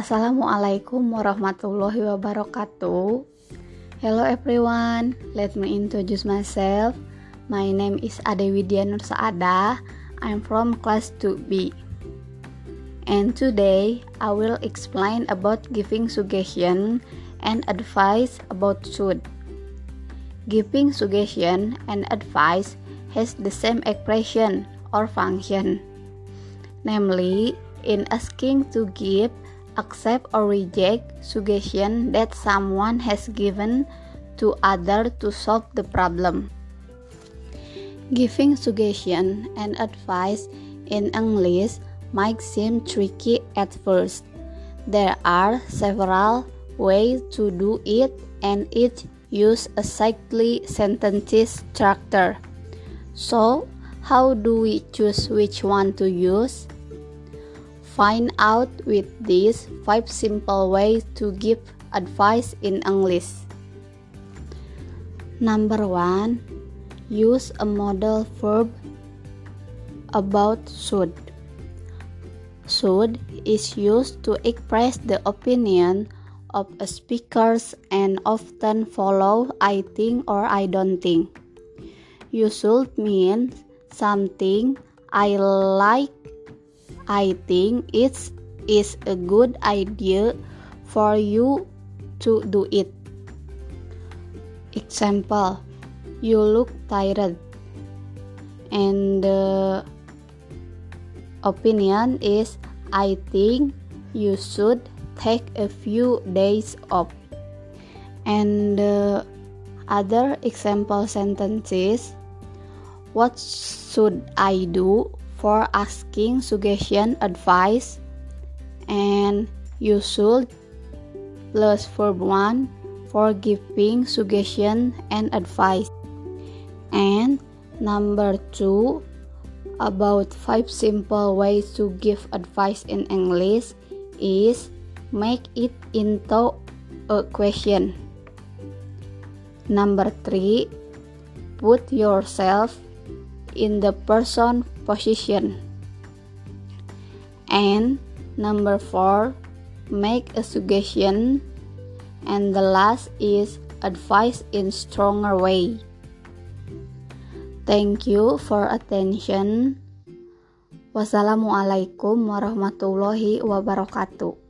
Assalamualaikum warahmatullahi wabarakatuh. Hello everyone, let me introduce myself. My name is Ade Widya Nur Saada. I'm from class 2B. And today I will explain about giving suggestion and advice about should. Giving suggestion and advice has the same expression or function. Namely, in asking to give accept or reject suggestion that someone has given to other to solve the problem. Giving suggestion and advice in English might seem tricky at first. There are several ways to do it and each use a cyclic sentence structure. So, how do we choose which one to use? Find out with these 5 simple ways to give advice in English. Number 1. Use a modal verb about should. Should is used to express the opinion of a speaker and often follow I think or I don't think. You should mean something I like I think it is a good idea for you to do it. Example You look tired, and the opinion is I think you should take a few days off. And the other example sentences What should I do for asking suggestion advice and you should plus verb 1 for giving suggestion and advice. And number 2 about 5 simple ways to give advice in English is make it into a question. Number 3 put yourself in the person position. And number four, make a suggestion. And the last is advice in stronger way. Thank you for attention. Wassalamualaikum warahmatullahi wabarakatuh.